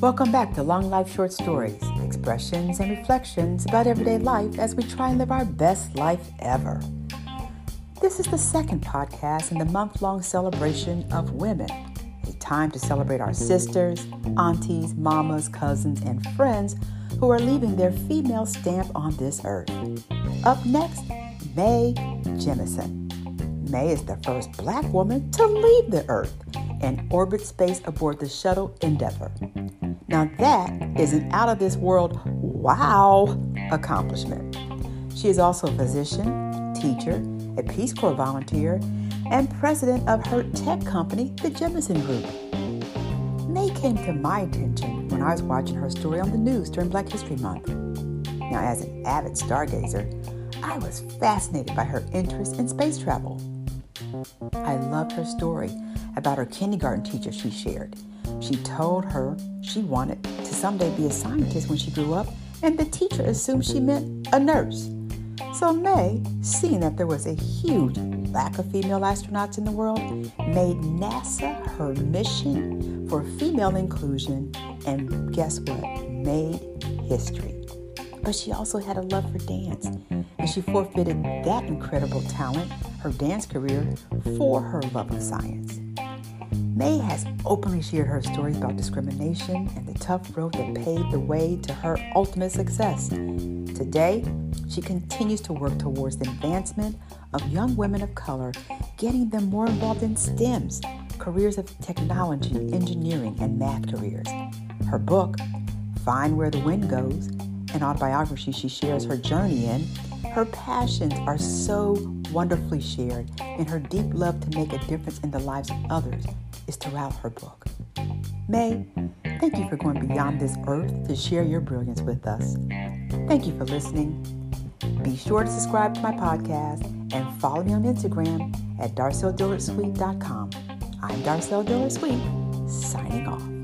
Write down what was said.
Welcome back to Long Life Short Stories, expressions and reflections about everyday life as we try and live our best life ever. This is the second podcast in the month long celebration of women, a time to celebrate our sisters, aunties, mamas, cousins, and friends who are leaving their female stamp on this earth. Up next, Mae Jemison. Mae is the first black woman to leave the earth and orbit space aboard the shuttle Endeavour. Now, that is an out of this world wow accomplishment. She is also a physician, teacher, a Peace Corps volunteer, and president of her tech company, the Jemison Group. Mae came to my attention when I was watching her story on the news during Black History Month. Now, as an avid stargazer, I was fascinated by her interest in space travel. I loved her story about her kindergarten teacher she shared she told her she wanted to someday be a scientist when she grew up, and the teacher assumed she meant a nurse. So Mae, seeing that there was a huge lack of female astronauts in the world, made NASA her mission for female inclusion, and guess what? Made history. But she also had a love for dance, and she forfeited that incredible talent, her dance career, for her love of science. Mae has openly shared her stories about discrimination and the tough road that paved the way to her ultimate success. Today, she continues to work towards the advancement of young women of color, getting them more involved in STEMs, careers of technology, engineering, and math careers. Her book, Find Where the Wind Goes, an autobiography she shares her journey in, her passions are so wonderfully shared, and her deep love to make a difference in the lives of others is throughout her book. Mae, thank you for going beyond this earth to share your brilliance with us. Thank you for listening. Be sure to subscribe to my podcast and follow me on Instagram at darceldillersweet.com. I'm Darcel Diller Sweet, signing off.